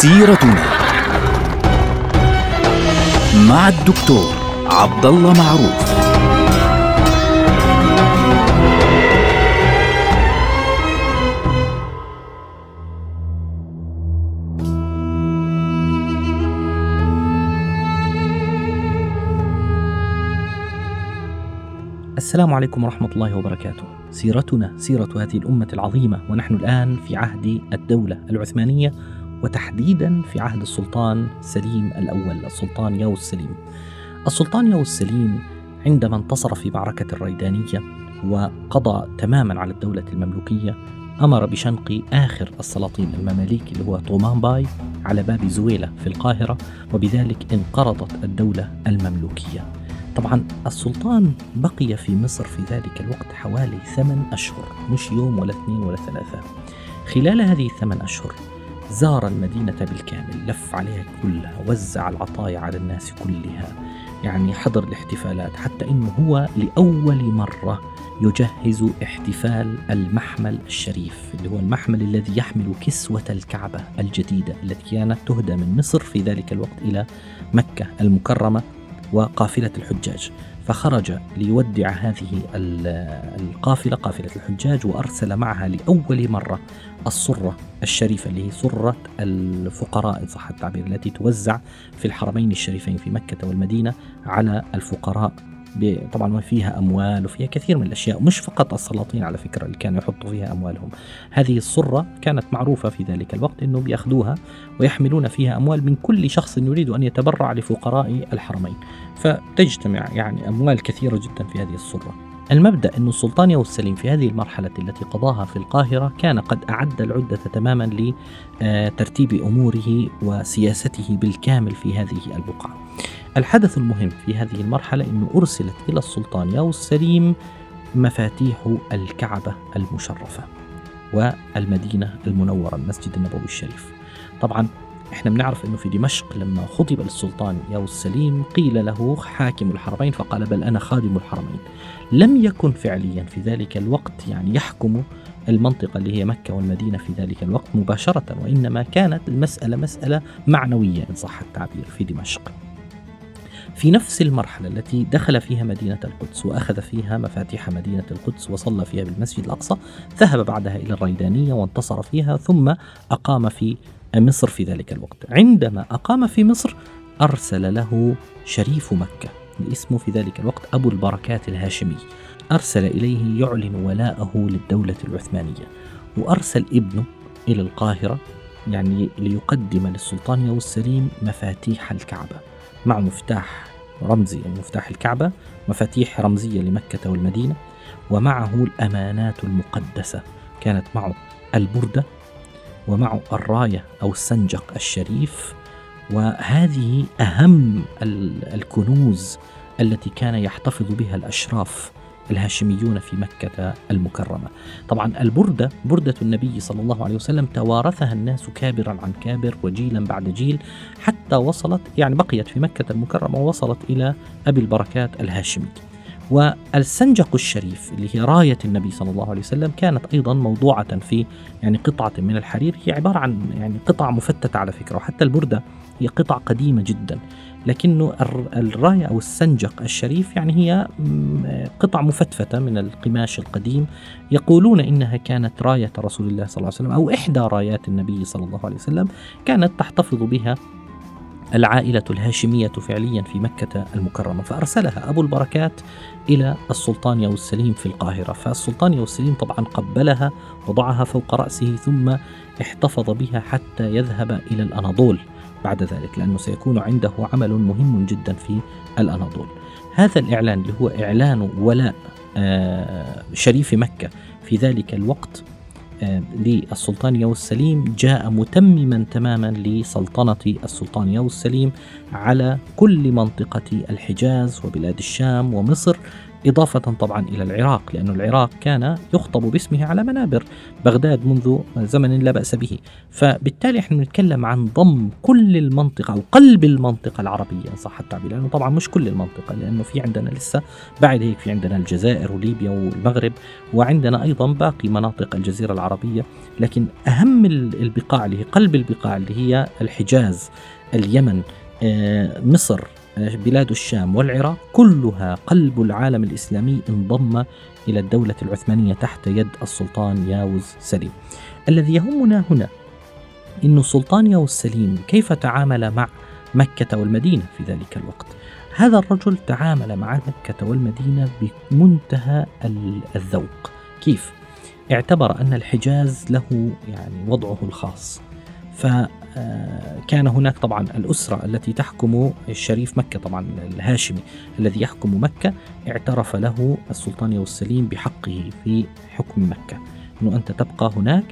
سيرتنا مع الدكتور عبد الله معروف السلام عليكم ورحمة الله وبركاته. سيرتنا سيرة هذه الأمة العظيمة ونحن الآن في عهد الدولة العثمانية وتحديدا في عهد السلطان سليم الأول، السلطان ياوس سليم. السلطان ياوس سليم عندما انتصر في معركة الريدانية وقضى تماما على الدولة المملوكية أمر بشنق آخر السلاطين المماليك اللي هو طومان باي على باب زويلة في القاهرة وبذلك انقرضت الدولة المملوكية طبعا السلطان بقي في مصر في ذلك الوقت حوالي ثمان أشهر مش يوم ولا اثنين ولا ثلاثة خلال هذه الثمان أشهر زار المدينة بالكامل لف عليها كلها وزع العطايا على الناس كلها. يعني حضر الاحتفالات حتى إنه هو لأول مرة يجهز احتفال المحمل الشريف اللي هو المحمل الذي يحمل كسوة الكعبة الجديدة التي كانت تهدى من مصر في ذلك الوقت إلى مكة المكرمة وقافلة الحجاج. فخرج ليودع هذه القافلة قافلة الحجاج وأرسل معها لأول مرة الصره الشريفة اللي هي صره الفقراء إن صح التعبير التي توزع في الحرمين الشريفين في مكة والمدينة على الفقراء طبعا فيها أموال وفيها كثير من الأشياء مش فقط السلاطين على فكرة اللي كانوا يحطوا فيها أموالهم. هذه الصرة كانت معروفة في ذلك الوقت انه بياخذوها ويحملون فيها أموال من كل شخص يريد أن يتبرع لفقراء الحرمين. فتجتمع يعني أموال كثيرة جدا في هذه الصرة. المبدأ أن السلطان يوسف السليم في هذه المرحلة التي قضاها في القاهرة كان قد أعد العدة تماما لترتيب أموره وسياسته بالكامل في هذه البقعة. الحدث المهم في هذه المرحلة إنه أرسلت إلى السلطان يوسف السليم مفاتيح الكعبة المشرفة والمدينة المنورة المسجد النبوي الشريف. طبعا إحنا بنعرف إنه في دمشق لما خطب للسلطان ياوس السليم قيل له حاكم الحرمين فقال بل أنا خادم الحرمين. لم يكن فعليا في ذلك الوقت يعني يحكم المنطقة اللي هي مكة والمدينة في ذلك الوقت مباشرة وإنما كانت المسألة مسألة معنوية إن صح التعبير في دمشق. في نفس المرحلة التي دخل فيها مدينة القدس وأخذ فيها مفاتيح مدينة القدس وصلى فيها بالمسجد الأقصى ذهب بعدها إلى الريدانية وانتصر فيها ثم أقام في مصر في ذلك الوقت. عندما أقام في مصر أرسل له شريف مكة اسمه في ذلك الوقت أبو البركات الهاشمي. أرسل إليه يعلن ولاءه للدولة العثمانية وأرسل ابنه إلى القاهرة يعني ليقدم للسلطان يوسف السليم مفاتيح الكعبة. مع مفتاح رمزي يعني مفتاح الكعبة مفاتيح رمزية لمكة والمدينة ومعه الأمانات المقدسة. كانت معه البردة ومعه الراية أو السنجق الشريف. وهذه أهم الكنوز التي كان يحتفظ بها الأشراف الهاشميون في مكة المكرمة. طبعا البردة بردة النبي صلى الله عليه وسلم توارثها الناس كابرا عن كابر وجيلا بعد جيل حتى وصلت يعني بقيت في مكة المكرمة ووصلت إلى أبي البركات الهاشمي. والسنجق الشريف اللي هي راية النبي صلى الله عليه وسلم كانت أيضا موضوعة في يعني قطعة من الحرير. هي عبارة عن يعني قطع مفتتة على فكرة وحتى البردة هي قطع قديمة جدا. لكنه الراية أو السنجق الشريف يعني هي قطع مفتفتة من القماش القديم يقولون إنها كانت راية رسول الله صلى الله عليه وسلم أو إحدى رايات النبي صلى الله عليه وسلم كانت تحتفظ بها العائلة الهاشمية فعليا في مكة المكرمة. فأرسلها أبو البركات إلى السلطان يوسف السليم في القاهرة. فالسلطان يوسف السليم طبعا قبلها وضعها فوق رأسه ثم احتفظ بها حتى يذهب إلى الأناضول. بعد ذلك لأنه سيكون عنده عمل مهم جدا في الأناضول. هذا الإعلان اللي هو إعلان ولاء آه، شريف مكة في ذلك الوقت آه، للسلطان يوسف السليم جاء متمما تماما لسلطنة السلطان يوسف السليم على كل منطقة الحجاز وبلاد الشام ومصر. إضافة طبعا إلى العراق لأن العراق كان يخطب باسمه على منابر بغداد منذ زمن لا بأس به. فبالتالي إحنا نتكلم عن ضم كل المنطقة أو قلب المنطقة العربية إن صح التعبير لأنه طبعا مش كل المنطقة لأنه في عندنا لسه بعد هيك في عندنا الجزائر وليبيا والمغرب وعندنا أيضا باقي مناطق الجزيرة العربية. لكن أهم البقاع اللي هي قلب البقاع اللي هي الحجاز اليمن آه، مصر بلاد الشام والعراق. كلها قلب العالم الإسلامي انضم إلى الدولة العثمانية تحت يد السلطان ياوز سليم. الذي يهمنا هنا أن السلطان ياوز سليم كيف تعامل مع مكة والمدينة في ذلك الوقت؟ هذا الرجل تعامل مع مكة والمدينة بمنتهى الذوق. كيف؟ اعتبر أن الحجاز له يعني وضعه الخاص. فكان هناك طبعا الأسرة التي تحكم الشريف مكة طبعا الهاشمي الذي يحكم مكة اعترف له السلطان والسليم بحقه في حكم مكة. أنه أنت تبقى هناك.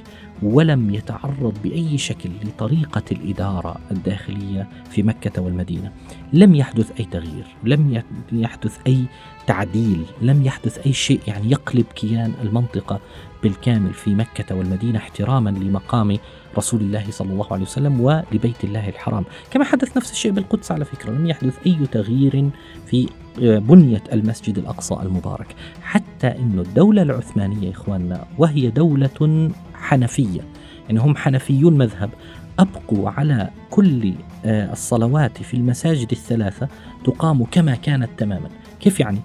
ولم يتعرض بأي شكل لطريقة الإدارة الداخلية في مكة والمدينة. لم يحدث أي تغيير، لم يحدث أي تعديل، لم يحدث أي شيء يعني يقلب كيان المنطقة بالكامل في مكة والمدينة احتراما لمقام رسول الله صلى الله عليه وسلم ولبيت الله الحرام كما حدث نفس الشيء بالقدس على فكرة لم يحدث أي تغيير في آه، بنية المسجد الأقصى المبارك حتى أن الدولة العثمانية إخواننا وهي دولة حنفية يعني هم حنفيون مذهب. أبقوا على كل آه، الصلوات في المساجد الثلاثة تقام كما كانت تماما. كيف يعني؟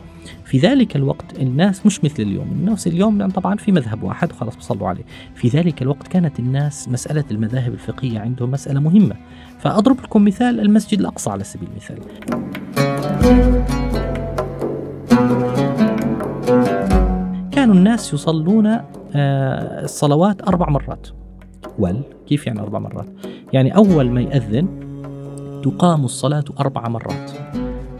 في ذلك الوقت الناس مش مثل اليوم الناس اليوم يعني طبعا في مذهب واحد وخلاص بصلوا عليه. في ذلك الوقت كانت الناس مسألة المذاهب الفقهية عندهم مسألة مهمة. فأضرب لكم مثال المسجد الأقصى على سبيل المثال. كانوا الناس يصلون الصلوات أربع مرات. ول كيف يعني أربع مرات؟ يعني أول ما يأذن تقام الصلاة أربع مرات.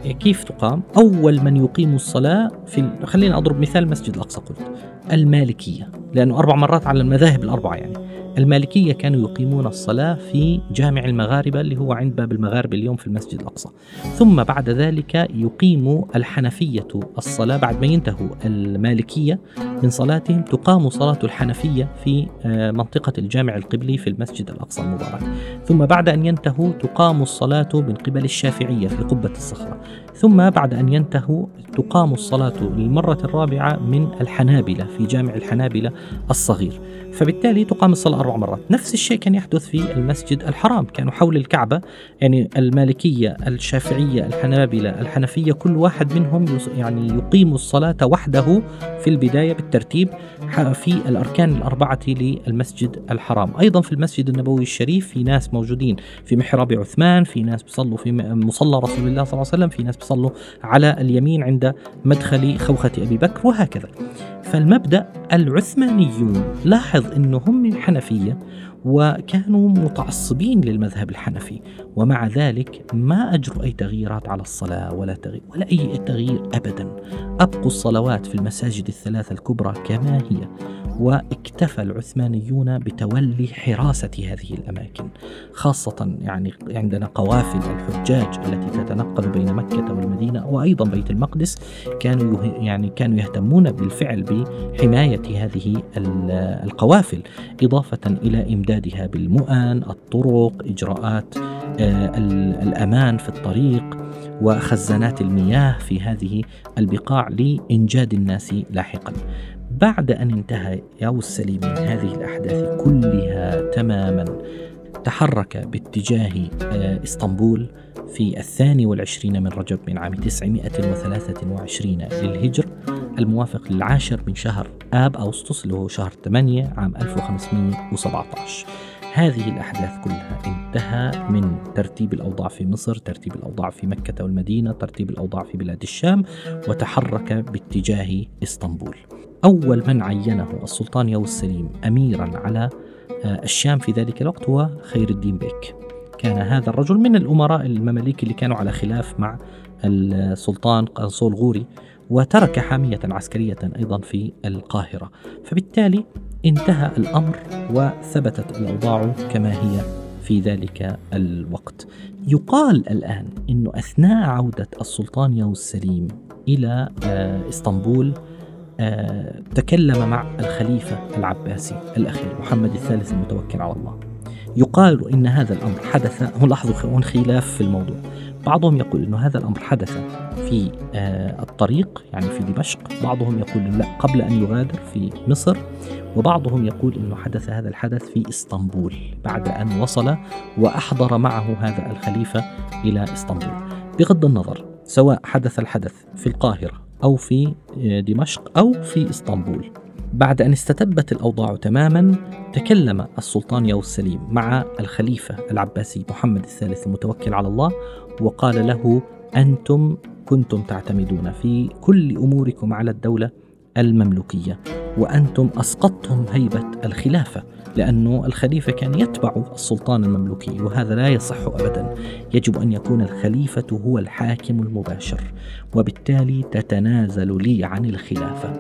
كيف تقام؟ أول من يقيم الصلاة في خلينا أضرب مثال مسجد الأقصى قلت المالكية لأنه أربع مرات على المذاهب الأربعة يعني. المالكية كانوا يقيمون الصلاة في جامع المغاربة اللي هو عند باب المغاربة اليوم في المسجد الأقصى. ثم بعد ذلك يقيم الحنفية الصلاة بعد ما ينتهوا المالكية من صلاتهم تقام صلاة الحنفية في آه، منطقة الجامع القبلي في المسجد الأقصى المبارك. ثم بعد أن ينتهوا تقام الصلاة من قبل الشافعية في قبة الصخرة. ثم بعد أن ينتهوا تقام الصلاة للمرة الرابعة من الحنابلة في جامع الحنابلة الصغير. فبالتالي تقام الصلاة أربع مرات. نفس الشيء كان يحدث في المسجد الحرام. كانوا حول الكعبة يعني المالكية الشافعية الحنابلة الحنفية كل واحد منهم يعني يقيم الصلاة وحده في البداية بالترتيب في الأركان الأربعة للمسجد الحرام. أيضا في المسجد النبوي الشريف في ناس موجودين في محراب عثمان في ناس بيصلوا في مصلى رسول الله صلى الله عليه وسلم في ناس بيصلوا على اليمين عند مدخل خوخة أبي بكر وهكذا. فالمبدأ العثمانيون لاحظ أنه هم حنفية وكانوا متعصبين للمذهب الحنفي. ومع ذلك ما أجروا أي تغييرات على الصلاة ولا تغيير ولا أي تغيير أبدا. أبقوا الصلوات في المساجد الثلاثة الكبرى كما هي. واكتفى العثمانيون بتولي حراسة هذه الأماكن خاصة يعني عندنا قوافل الحجاج التي تتنقل بين مكة والمدينة وأيضا بيت المقدس. كانوا يعني كانوا يهتمون بالفعل بحماية هذه القوافل إضافة إلى إمدادها بالمؤن الطرق إجراءات آه، الأمان في الطريق وخزانات المياه في هذه البقاع لإنجاد الناس لاحقا. بعد أن انتهى ياوس سليم من هذه الأحداث كلها تماما تحرك باتجاه آه، إسطنبول في الثاني والعشرين من رجب من عام 923 للهجر الموافق للعاشر من شهر آب أغسطس اللي هو شهر 8 عام 1517 هذه الأحداث كلها انتهى من ترتيب الأوضاع في مصر ترتيب الأوضاع في مكة والمدينة ترتيب الأوضاع في بلاد الشام وتحرك باتجاه إسطنبول. أول من عينه السلطان ياو السليم أميرا على آه، الشام في ذلك الوقت هو خير الدين بيك. كان هذا الرجل من الأمراء المماليك اللي كانوا على خلاف مع السلطان قنصول غوري وترك حامية عسكرية أيضا في القاهرة. فبالتالي انتهى الأمر وثبتت الأوضاع كما هي في ذلك الوقت. يقال الآن أنه أثناء عودة السلطان ياو السليم إلى آه، إسطنبول آه، تكلم مع الخليفة العباسي الأخير محمد الثالث المتوكل على الله. يقال إن هذا الأمر حدث هو لاحظوا هون خلاف في الموضوع. بعضهم يقول أن هذا الأمر حدث في آه، الطريق يعني في دمشق. بعضهم يقول لا قبل أن يغادر في مصر. وبعضهم يقول أنه حدث هذا الحدث في إسطنبول بعد أن وصل وأحضر معه هذا الخليفة إلى إسطنبول. بغض النظر سواء حدث الحدث في القاهرة أو في آه، دمشق أو في إسطنبول بعد أن استتبت الأوضاع تماما تكلم السلطان ياو السليم مع الخليفة العباسي محمد الثالث المتوكل على الله وقال له أنتم كنتم تعتمدون في كل أموركم على الدولة المملوكية وأنتم أسقطتم هيبة الخلافة. لأنه الخليفة كان يتبع السلطان المملوكي وهذا لا يصح أبدا. يجب أن يكون الخليفة هو الحاكم المباشر وبالتالي تتنازل لي عن الخلافة.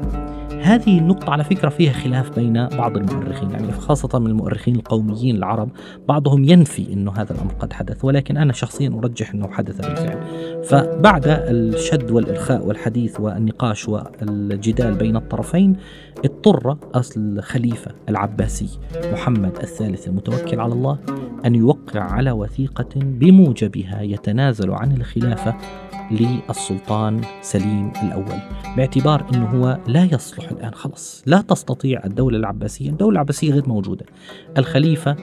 هذه النقطة على فكرة فيها خلاف بين بعض المؤرخين يعني خاصة من المؤرخين القوميين العرب بعضهم ينفي أنه هذا الأمر قد حدث ولكن أنا شخصيا أرجح أنه حدث بالفعل. فبعد الشد والإرخاء والحديث والنقاش والجدال بين الطرفين اضطر الخليفة العباسي محمد الثالث المتوكل على الله أن يوقع على وثيقة بموجبها يتنازل عن الخلافة للسلطان سليم الأول باعتبار أنه هو لا يصلح الآن خلص لا تستطيع الدولة العباسية الدولة العباسية غير موجودة الخليفة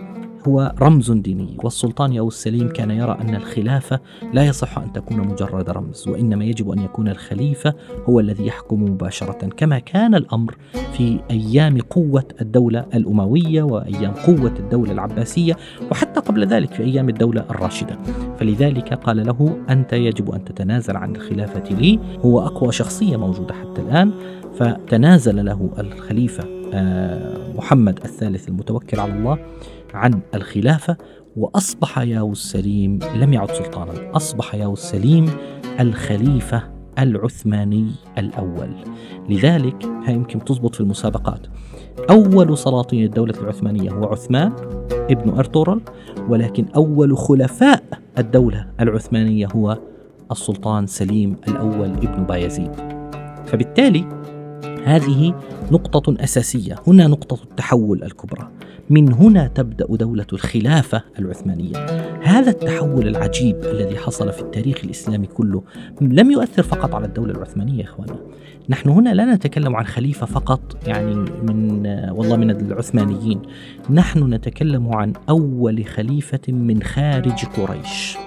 هو رمز ديني والسلطان ياو السليم كان يرى أن الخلافة لا يصح أن تكون مجرد رمز وإنما يجب أن يكون الخليفة هو الذي يحكم مباشرة كما كان الأمر في أيام قوة الدولة الأموية وأيام قوة الدولة العباسية وحتى قبل ذلك في أيام الدولة الراشدة. فلذلك قال له أنت يجب أن تتنازل عن الخلافة لي هو أقوى شخصية موجودة حتى الآن. فتنازل له الخليفة آه، محمد الثالث المتوكل على الله عن الخلافة وأصبح ياو السليم لم يعد سلطانا أصبح ياو السليم الخليفة العثماني الأول. لذلك هاي يمكن تزبط في المسابقات. أول سلاطين الدولة العثمانية هو عثمان ابن أرطغرل ولكن أول خلفاء الدولة العثمانية هو السلطان سليم الأول ابن بايزيد. فبالتالي هذه نقطة أساسية هنا نقطة التحول الكبرى. من هنا تبدأ دولة الخلافة العثمانية. هذا التحول العجيب الذي حصل في التاريخ الإسلامي كله لم يؤثر فقط على الدولة العثمانية يا اخوانا نحن هنا لا نتكلم عن خليفة فقط يعني من والله من العثمانيين. نحن نتكلم عن أول خليفة من خارج قريش.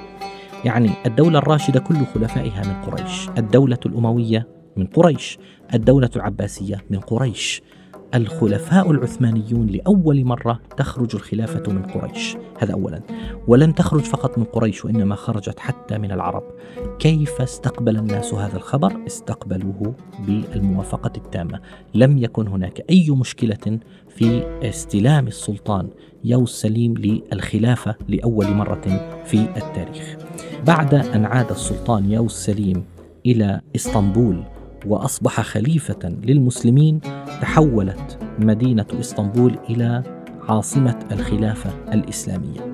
يعني الدولة الراشدة كل خلفائها من قريش. الدولة الأموية من قريش. الدولة العباسية من قريش. الخلفاء العثمانيون لأول مرة تخرج الخلافة من قريش. هذا أولا. ولن تخرج فقط من قريش وإنما خرجت حتى من العرب. كيف استقبل الناس هذا الخبر؟ استقبلوه بالموافقة التامة. لم يكن هناك أي مشكلة في استلام السلطان ياووز سليم للخلافة لأول مرة في التاريخ. بعد أن عاد السلطان ياووز سليم إلى إسطنبول وأصبح خليفة للمسلمين تحولت مدينة إسطنبول إلى عاصمة الخلافة الإسلامية.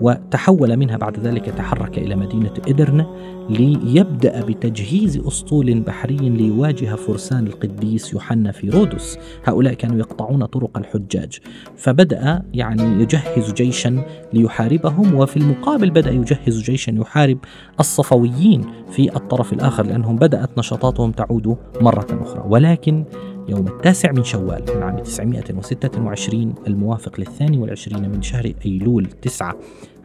وتحول منها بعد ذلك تحرك إلى مدينة إدرنة ليبدأ بتجهيز أسطول بحري ليواجه فرسان القديس يوحنا في رودس هؤلاء كانوا يقطعون طرق الحجاج. فبدأ يعني يجهز جيشا ليحاربهم وفي المقابل بدأ يجهز جيشا يحارب الصفويين في الطرف الآخر لأنهم بدأت نشاطاتهم تعود مرة أخرى. ولكن يوم التاسع من شوال من عام 926 الموافق للثاني والعشرين من شهر أيلول تسعة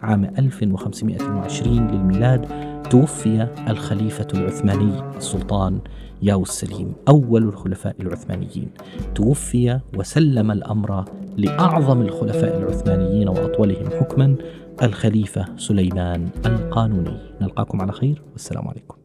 عام 1520 للميلاد توفي الخليفة العثماني السلطان ياو السليم أول الخلفاء العثمانيين. توفي وسلم الأمر لأعظم الخلفاء العثمانيين وأطولهم حكما الخليفة سليمان القانوني. نلقاكم على خير والسلام عليكم.